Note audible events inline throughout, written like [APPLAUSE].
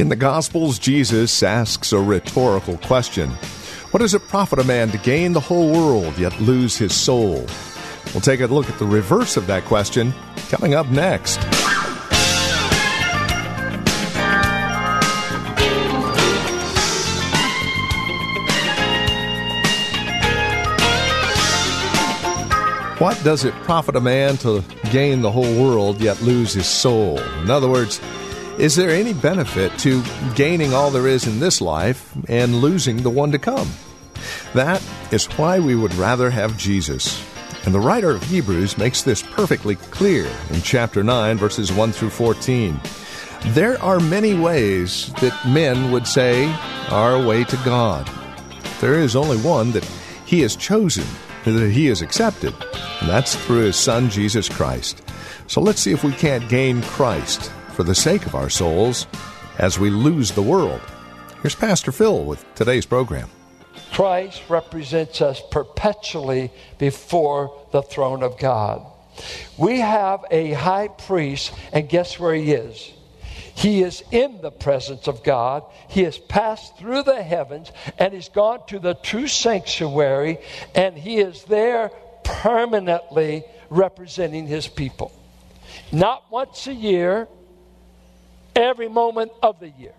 In the Gospels, Jesus asks a rhetorical question What does it profit a man to gain the whole world yet lose his soul? We'll take a look at the reverse of that question coming up next. What does it profit a man to gain the whole world yet lose his soul? In other words, is there any benefit to gaining all there is in this life and losing the one to come? That is why we would rather have Jesus. And the writer of Hebrews makes this perfectly clear in chapter 9, verses 1 through 14. There are many ways that men would say are a way to God. There is only one that He has chosen, that He has accepted, and that's through His Son, Jesus Christ. So let's see if we can't gain Christ for the sake of our souls as we lose the world. Here's Pastor Phil with today's program. Christ represents us perpetually before the throne of God. We have a high priest, and guess where he is? He is in the presence of God. He has passed through the heavens and he's gone to the true sanctuary, and he is there permanently representing his people. Not once a year, every moment of the year.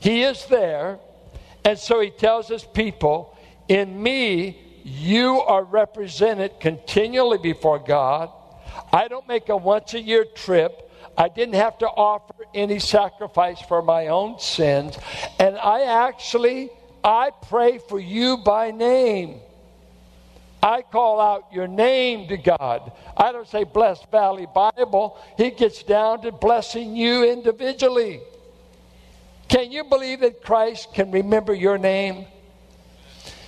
He is there, and so he tells his people, In me, you are represented continually before God. I don't make a once a year trip. I didn't have to offer any sacrifice for my own sins. And I actually, I pray for you by name. I call out your name to God. I don't say bless Valley Bible. He gets down to blessing you individually. Can you believe that Christ can remember your name?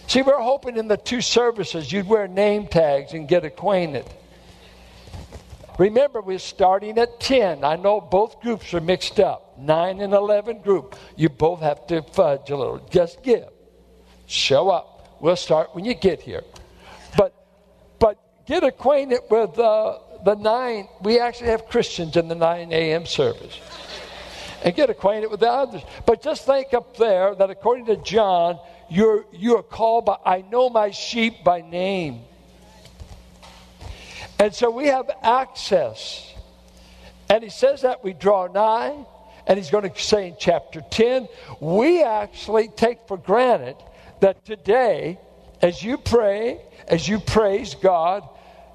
See, we're hoping in the two services you'd wear name tags and get acquainted. Remember, we're starting at 10. I know both groups are mixed up 9 and 11 group. You both have to fudge a little. Just give. Show up. We'll start when you get here get acquainted with uh, the 9. We actually have Christians in the 9 a.m. service. And get acquainted with the others. But just think up there that according to John, you're, you're called by, I know my sheep by name. And so we have access. And he says that we draw nigh. And he's going to say in chapter 10, we actually take for granted that today, as you pray, as you praise God,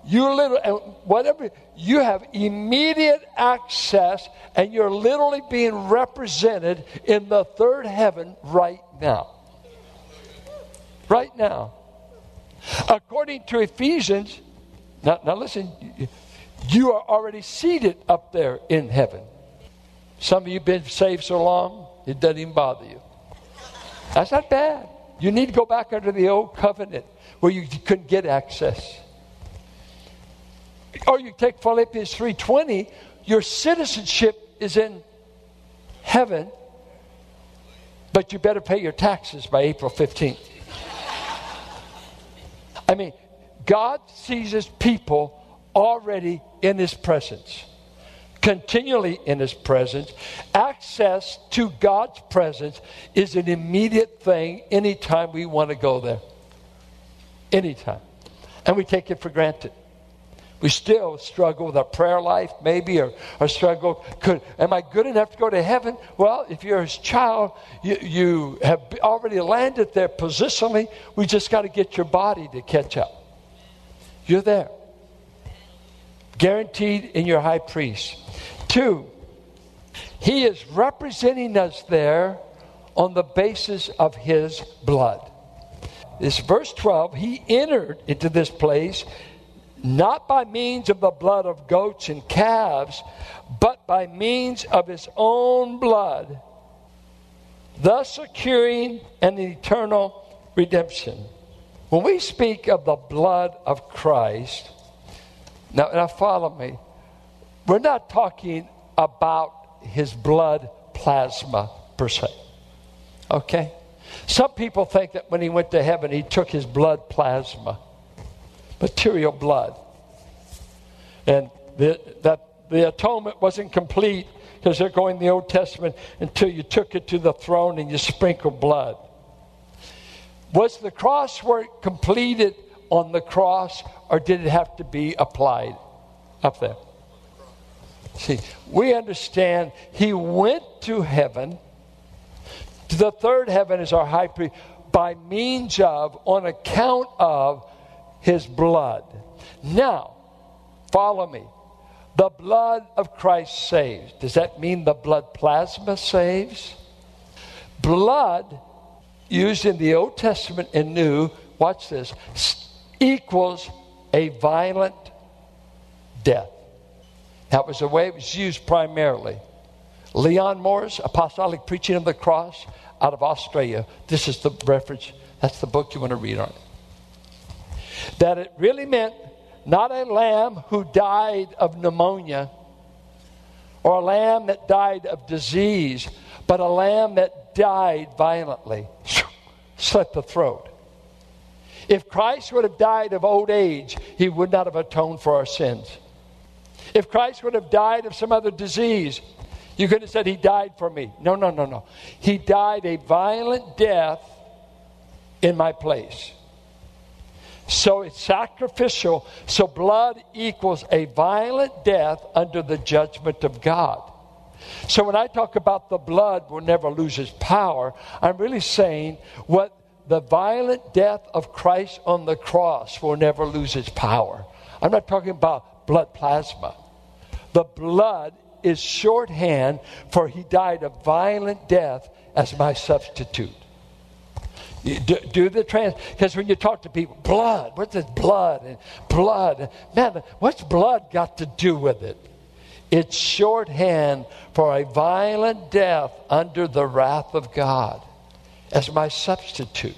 you literally, whatever, you have immediate access and you're literally being represented in the third heaven right now. Right now. According to Ephesians, now, now listen, you are already seated up there in heaven. Some of you have been saved so long, it doesn't even bother you. That's not bad. You need to go back under the old covenant where you couldn't get access. Or you take Philippians 3:20, your citizenship is in heaven, but you better pay your taxes by April 15th. I mean, God sees his people already in his presence, continually in his presence. Access to God's presence is an immediate thing anytime we want to go there. Anytime. And we take it for granted. We still struggle with our prayer life, maybe, or, or struggle. Could, am I good enough to go to heaven? Well, if you're his child, you, you have already landed there positionally. We just got to get your body to catch up. You're there. Guaranteed in your high priest. Two, he is representing us there on the basis of his blood. This verse 12, he entered into this place not by means of the blood of goats and calves, but by means of his own blood, thus securing an eternal redemption. When we speak of the blood of Christ, now, now follow me, we're not talking about his blood plasma per se. Okay? Some people think that when he went to heaven, he took his blood plasma, material blood. And the, that the atonement wasn't complete because they're going the Old Testament until you took it to the throne and you sprinkled blood. Was the cross work completed on the cross or did it have to be applied up there? See, we understand he went to heaven. To the third heaven is our high priest by means of, on account of his blood. Now, follow me. The blood of Christ saves. Does that mean the blood plasma saves? Blood used in the Old Testament and New, watch this, equals a violent death. That was the way it was used primarily. Leon Morris, Apostolic Preaching of the Cross, out of Australia. This is the reference. That's the book you want to read on it. That it really meant not a lamb who died of pneumonia or a lamb that died of disease, but a lamb that died violently, [LAUGHS] slit the throat. If Christ would have died of old age, he would not have atoned for our sins. If Christ would have died of some other disease, you could have said he died for me. No, no, no, no. He died a violent death in my place. So it's sacrificial. So blood equals a violent death under the judgment of God. So when I talk about the blood will never lose its power, I'm really saying what the violent death of Christ on the cross will never lose its power. I'm not talking about blood plasma. The blood is shorthand for he died a violent death as my substitute. Do, do, the trans because when you talk to people, blood, what's this blood and blood? Man, what's blood got to do with it? It's shorthand for a violent death under the wrath of God as my substitute.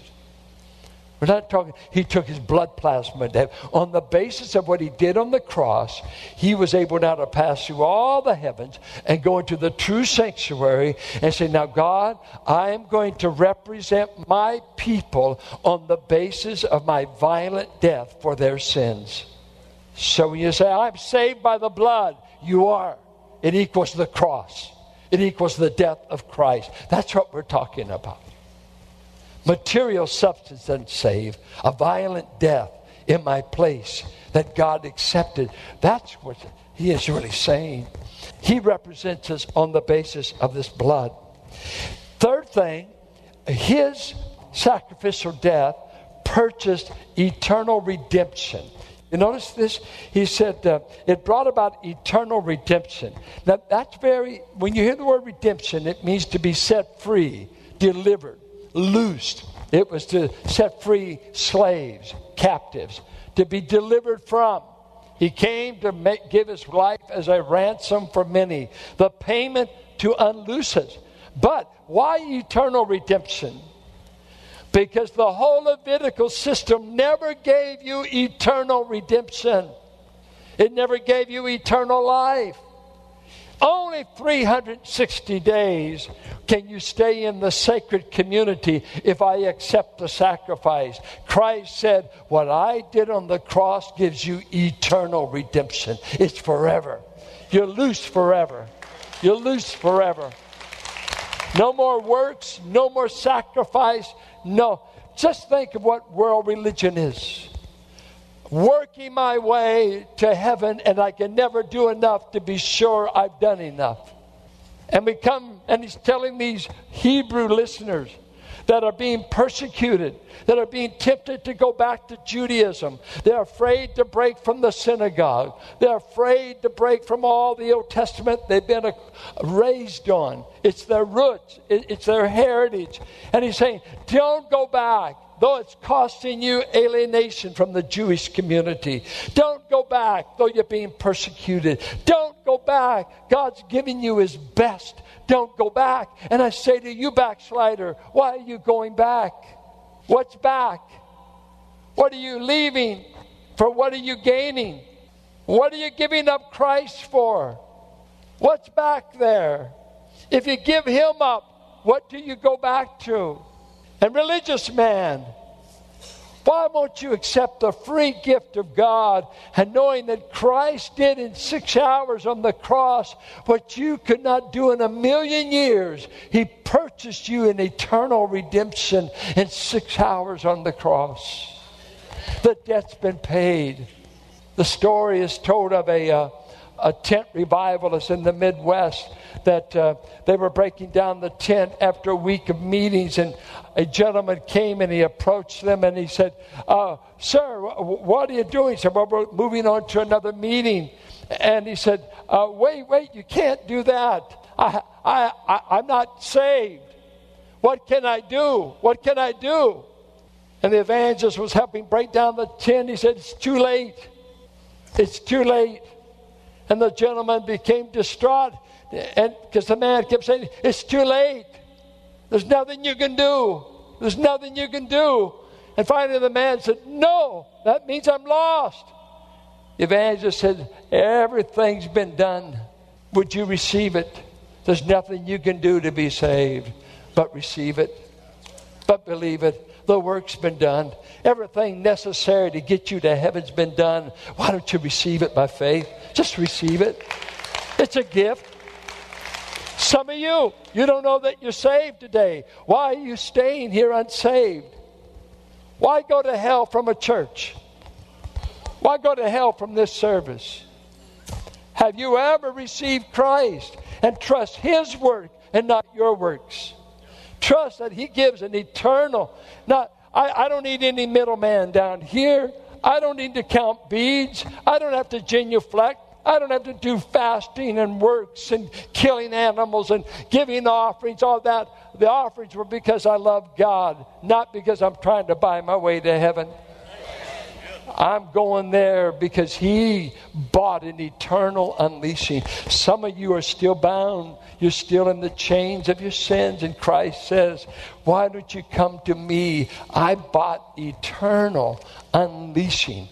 We're not talking, he took his blood plasma. Death. On the basis of what he did on the cross, he was able now to pass through all the heavens and go into the true sanctuary and say, Now, God, I am going to represent my people on the basis of my violent death for their sins. So when you say, I'm saved by the blood, you are. It equals the cross, it equals the death of Christ. That's what we're talking about. Material substance doesn't save. A violent death in my place that God accepted. That's what he is really saying. He represents us on the basis of this blood. Third thing, his sacrificial death purchased eternal redemption. You notice this? He said uh, it brought about eternal redemption. Now, that's very, when you hear the word redemption, it means to be set free, delivered loosed. It was to set free slaves, captives, to be delivered from. He came to make, give his life as a ransom for many, the payment to unloose us. But why eternal redemption? Because the whole Levitical system never gave you eternal redemption. It never gave you eternal life. Only 360 days can you stay in the sacred community if I accept the sacrifice. Christ said, What I did on the cross gives you eternal redemption. It's forever. You're loose forever. You're loose forever. No more works, no more sacrifice. No. Just think of what world religion is working my way to heaven, and I can never do enough to be sure I've done enough. And we come, and he's telling these Hebrew listeners that are being persecuted, that are being tempted to go back to Judaism. They're afraid to break from the synagogue. They're afraid to break from all the Old Testament they've been raised on. It's their roots, it's their heritage. And he's saying, don't go back. Though it's costing you alienation from the Jewish community. Don't go back, though you're being persecuted. Don't go back. God's giving you His best. Don't go back. And I say to you, backslider, why are you going back? What's back? What are you leaving? For what are you gaining? What are you giving up Christ for? What's back there? If you give Him up, what do you go back to? And religious man, why won't you accept the free gift of God and knowing that Christ did in six hours on the cross what you could not do in a million years? He purchased you an eternal redemption in six hours on the cross. The debt's been paid. The story is told of a, uh, a tent revivalist in the Midwest that uh, they were breaking down the tent after a week of meetings, and a gentleman came and he approached them and he said, uh, Sir, what are you doing? He said, Well, we're moving on to another meeting. And he said, uh, Wait, wait, you can't do that. I, I, I, I'm not saved. What can I do? What can I do? And the evangelist was helping break down the tent. He said, It's too late. It's too late. And the gentleman became distraught because the man kept saying, It's too late. There's nothing you can do. There's nothing you can do. And finally the man said, No, that means I'm lost. The evangelist said, Everything's been done. Would you receive it? There's nothing you can do to be saved, but receive it, but believe it. The work's been done. Everything necessary to get you to heaven's been done. Why don't you receive it by faith? Just receive it. It's a gift. Some of you, you don't know that you're saved today. Why are you staying here unsaved? Why go to hell from a church? Why go to hell from this service? Have you ever received Christ and trust His work and not your works? Trust that He gives an eternal, not, I, I don't need any middleman down here. I don't need to count beads. I don't have to genuflect. I don't have to do fasting and works and killing animals and giving the offerings, all that. The offerings were because I love God, not because I'm trying to buy my way to heaven. I'm going there because He bought an eternal unleashing. Some of you are still bound. You're still in the chains of your sins. And Christ says, Why don't you come to me? I bought eternal unleashing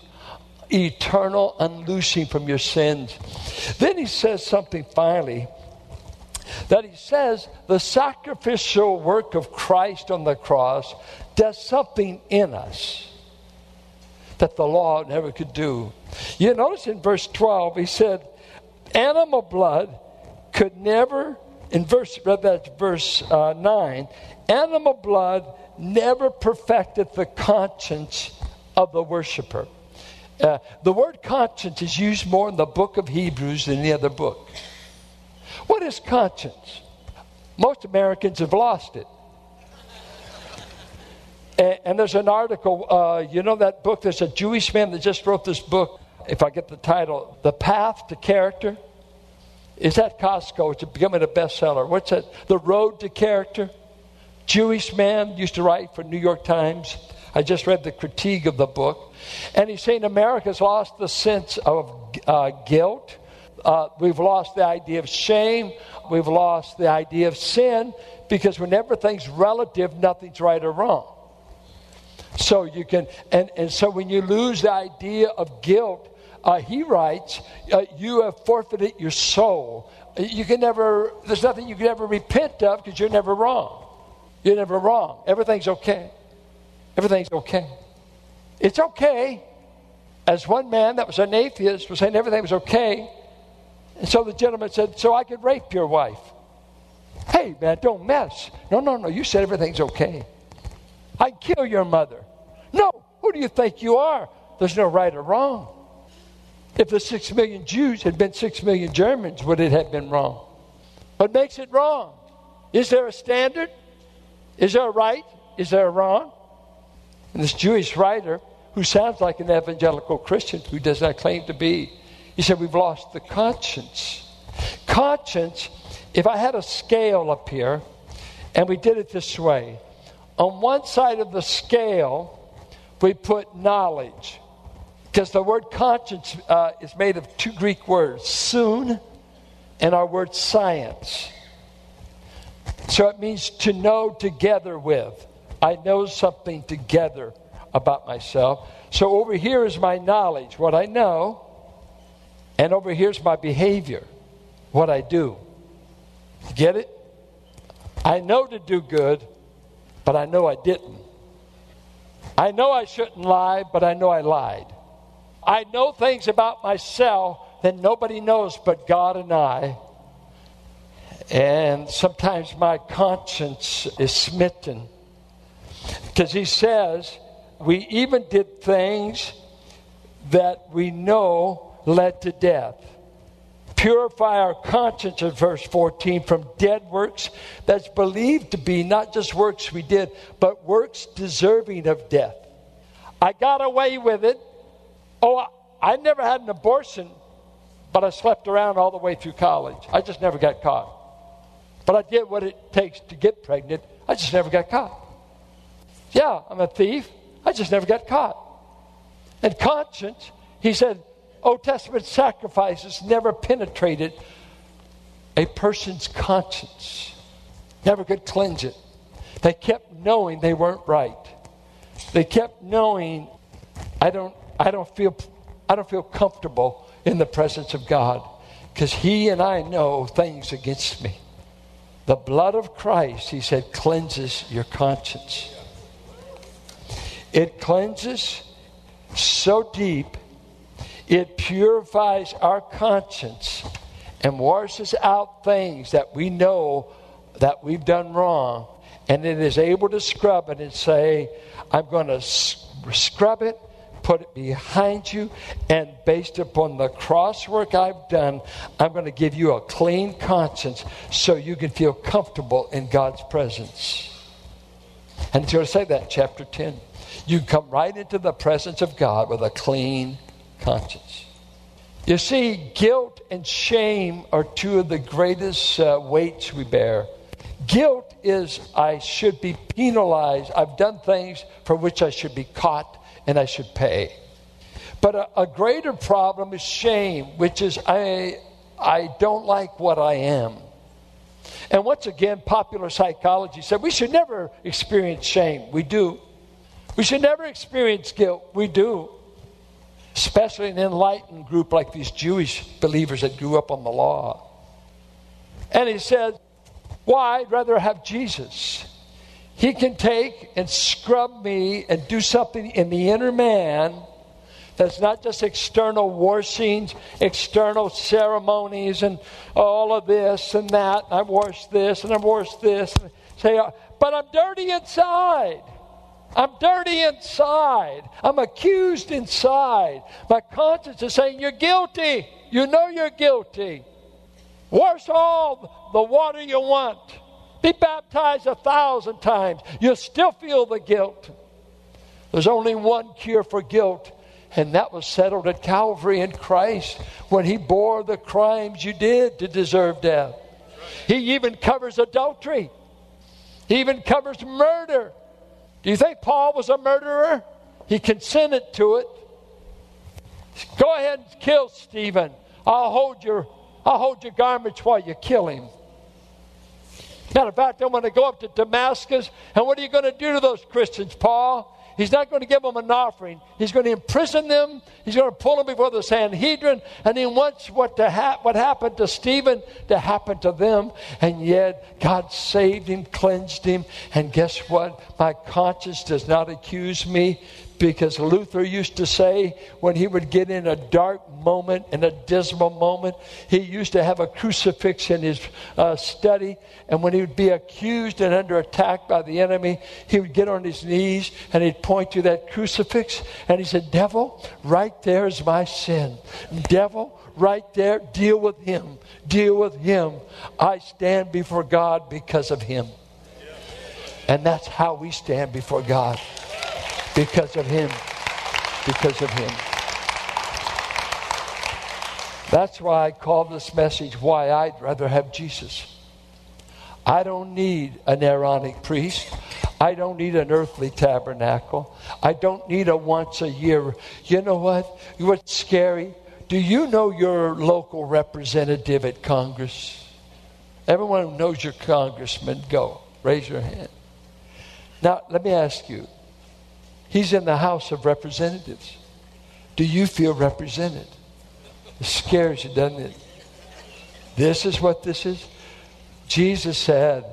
eternal unloosing from your sins. Then he says something finally that he says the sacrificial work of Christ on the cross does something in us that the law never could do. You notice in verse 12, he said, animal blood could never, in verse, that's verse uh, 9, animal blood never perfected the conscience of the worshiper. Uh, the word conscience is used more in the book of Hebrews than any other book. What is conscience? Most Americans have lost it. And, and there's an article, uh, you know that book? There's a Jewish man that just wrote this book, if I get the title, The Path to Character. Is that Costco? It's becoming a bestseller. What's that? The Road to Character. Jewish man used to write for New York Times. I just read the critique of the book. And he's saying America's lost the sense of uh, guilt. Uh, we've lost the idea of shame. We've lost the idea of sin because when everything's relative, nothing's right or wrong. So you can, and, and so when you lose the idea of guilt, uh, he writes, uh, you have forfeited your soul. You can never, there's nothing you can ever repent of because you're never wrong. You're never wrong. Everything's okay. Everything's okay. It's okay. As one man that was an atheist was saying everything was okay. And so the gentleman said, So I could rape your wife. Hey, man, don't mess. No, no, no. You said everything's okay. I'd kill your mother. No, who do you think you are? There's no right or wrong. If the six million Jews had been six million Germans, would it have been wrong? What makes it wrong? Is there a standard? Is there a right? Is there a wrong? And this Jewish writer, who sounds like an evangelical Christian, who does not claim to be, he said, We've lost the conscience. Conscience, if I had a scale up here and we did it this way, on one side of the scale, we put knowledge. Because the word conscience uh, is made of two Greek words, soon, and our word science. So it means to know together with. I know something together about myself. So over here is my knowledge, what I know, and over here's my behavior, what I do. Get it? I know to do good, but I know I didn't. I know I shouldn't lie, but I know I lied. I know things about myself that nobody knows but God and I. And sometimes my conscience is smitten. Because he says, we even did things that we know led to death. Purify our conscience in verse 14 from dead works that's believed to be not just works we did, but works deserving of death. I got away with it. Oh, I never had an abortion, but I slept around all the way through college. I just never got caught. But I did what it takes to get pregnant. I just never got caught. Yeah, I'm a thief. I just never got caught. And conscience, he said, Old Testament sacrifices never penetrated a person's conscience, never could cleanse it. They kept knowing they weren't right. They kept knowing, I don't, I don't feel, I don't feel comfortable in the presence of God because He and I know things against me. The blood of Christ, He said, cleanses your conscience. It cleanses so deep it purifies our conscience and washes out things that we know that we've done wrong. And it is able to scrub it and say, I'm going to scrub it, put it behind you, and based upon the cross work I've done, I'm going to give you a clean conscience so you can feel comfortable in God's presence. And he's going to say that chapter 10. You come right into the presence of God with a clean conscience. You see, guilt and shame are two of the greatest uh, weights we bear. Guilt is I should be penalized. I've done things for which I should be caught and I should pay. But a, a greater problem is shame, which is I, I don't like what I am. And once again, popular psychology said we should never experience shame. We do. We should never experience guilt. We do especially an enlightened group like these Jewish believers that grew up on the law. And he said, Why? I'd rather have Jesus. He can take and scrub me and do something in the inner man that's not just external war scenes, external ceremonies, and all of this and that. And I've washed this and I've washed this. And say, but I'm dirty inside. I'm dirty inside. I'm accused inside. My conscience is saying, You're guilty. You know you're guilty. Wash all the water you want. Be baptized a thousand times. You still feel the guilt. There's only one cure for guilt, and that was settled at Calvary in Christ when He bore the crimes you did to deserve death. He even covers adultery, He even covers murder. Do you think Paul was a murderer? He consented to it. Go ahead and kill Stephen. I'll hold your I'll hold your garments while you kill him. Matter of fact, I'm going to go up to Damascus, and what are you going to do to those Christians, Paul? He's not going to give them an offering. He's going to imprison them. He's going to pull them before the Sanhedrin. And he wants what, to ha- what happened to Stephen to happen to them. And yet, God saved him, cleansed him. And guess what? My conscience does not accuse me because Luther used to say when he would get in a dark moment, in a dismal moment, he used to have a crucifix in his uh, study. And when he would be accused and under attack by the enemy, he would get on his knees and he'd point to that crucifix and he said, Devil, right there is my sin. Devil, right there, deal with him. Deal with him. I stand before God because of him. And that's how we stand before God because of him. Because of him. That's why I call this message Why I'd Rather Have Jesus. I don't need an Aaronic priest. I don't need an earthly tabernacle. I don't need a once a year. You know what? What's scary? Do you know your local representative at Congress? Everyone who knows your congressman, go. Raise your hand. Now, let me ask you He's in the House of Representatives. Do you feel represented? It scares you, doesn't it? This is what this is. Jesus said,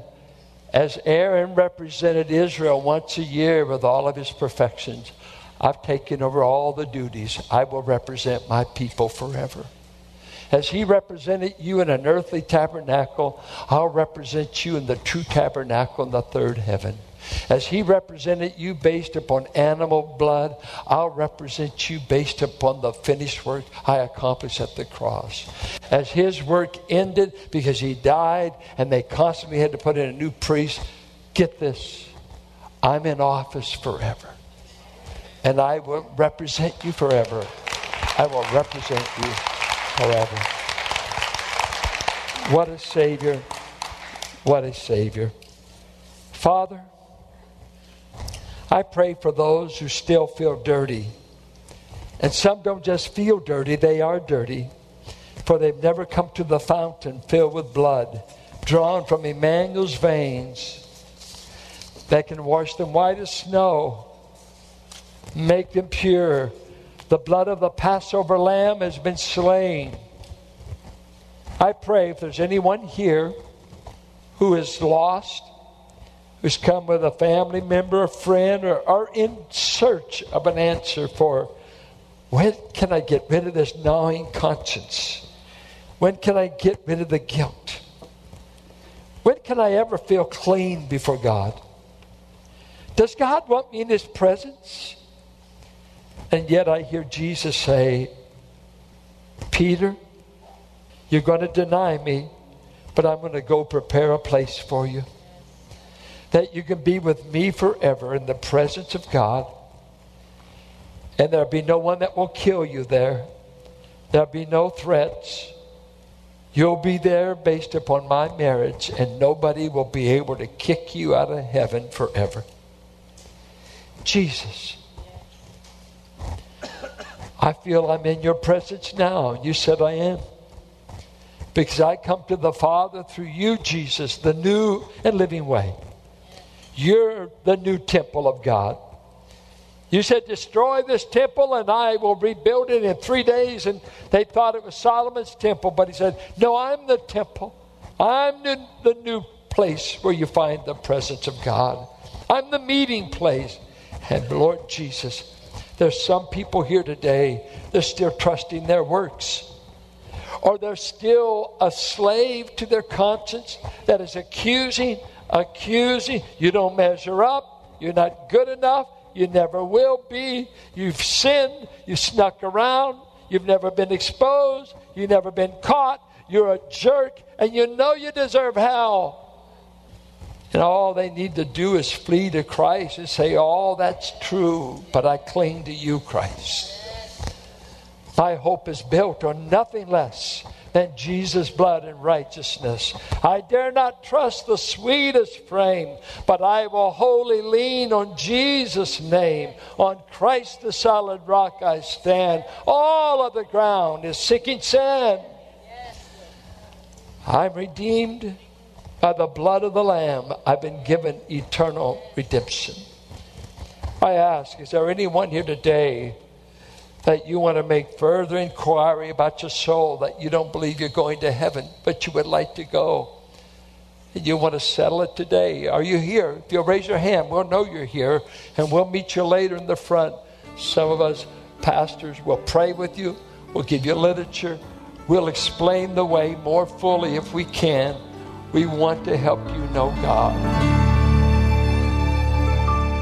as Aaron represented Israel once a year with all of his perfections, I've taken over all the duties. I will represent my people forever. As he represented you in an earthly tabernacle, I'll represent you in the true tabernacle in the third heaven. As he represented you based upon animal blood, I'll represent you based upon the finished work I accomplished at the cross. As his work ended because he died and they constantly had to put in a new priest, get this I'm in office forever. And I will represent you forever. I will represent you forever. What a Savior. What a Savior. Father, I pray for those who still feel dirty. And some don't just feel dirty, they are dirty. For they've never come to the fountain filled with blood, drawn from Emmanuel's veins, that can wash them white as snow, make them pure. The blood of the Passover lamb has been slain. I pray if there's anyone here who is lost, who's come with a family member, a friend, or are in search of an answer for when can I get rid of this gnawing conscience? When can I get rid of the guilt? When can I ever feel clean before God? Does God want me in His presence? And yet I hear Jesus say, Peter, you're going to deny me, but I'm going to go prepare a place for you that you can be with me forever in the presence of God. And there'll be no one that will kill you there. There'll be no threats. You'll be there based upon my marriage, and nobody will be able to kick you out of heaven forever. Jesus. I feel I'm in your presence now. You said I am. Because I come to the Father through you, Jesus, the new and living way. You're the new temple of God. You said, Destroy this temple and I will rebuild it in three days. And they thought it was Solomon's temple, but he said, No, I'm the temple. I'm the, the new place where you find the presence of God. I'm the meeting place. And Lord Jesus, there's some people here today, they're still trusting their works. Or they're still a slave to their conscience that is accusing accusing. You don't measure up. You're not good enough. You never will be. You've sinned. You snuck around. You've never been exposed. You've never been caught. You're a jerk, and you know you deserve hell. And all they need to do is flee to Christ and say, All oh, that's true, but I cling to you, Christ. My hope is built on nothing less than Jesus' blood and righteousness. I dare not trust the sweetest frame, but I will wholly lean on Jesus' name. On Christ the solid rock I stand. All of the ground is sinking sand. I'm redeemed by the blood of the Lamb. I've been given eternal redemption. I ask, is there anyone here today? That you want to make further inquiry about your soul, that you don't believe you're going to heaven, but you would like to go. And you want to settle it today. Are you here? If you'll raise your hand, we'll know you're here, and we'll meet you later in the front. Some of us pastors will pray with you, we'll give you literature, we'll explain the way more fully if we can. We want to help you know God.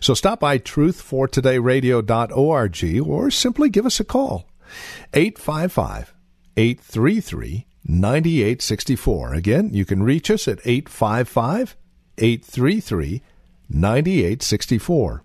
So stop by truthfortodayradio.org or simply give us a call. 855 833 9864. Again, you can reach us at 855 833 9864.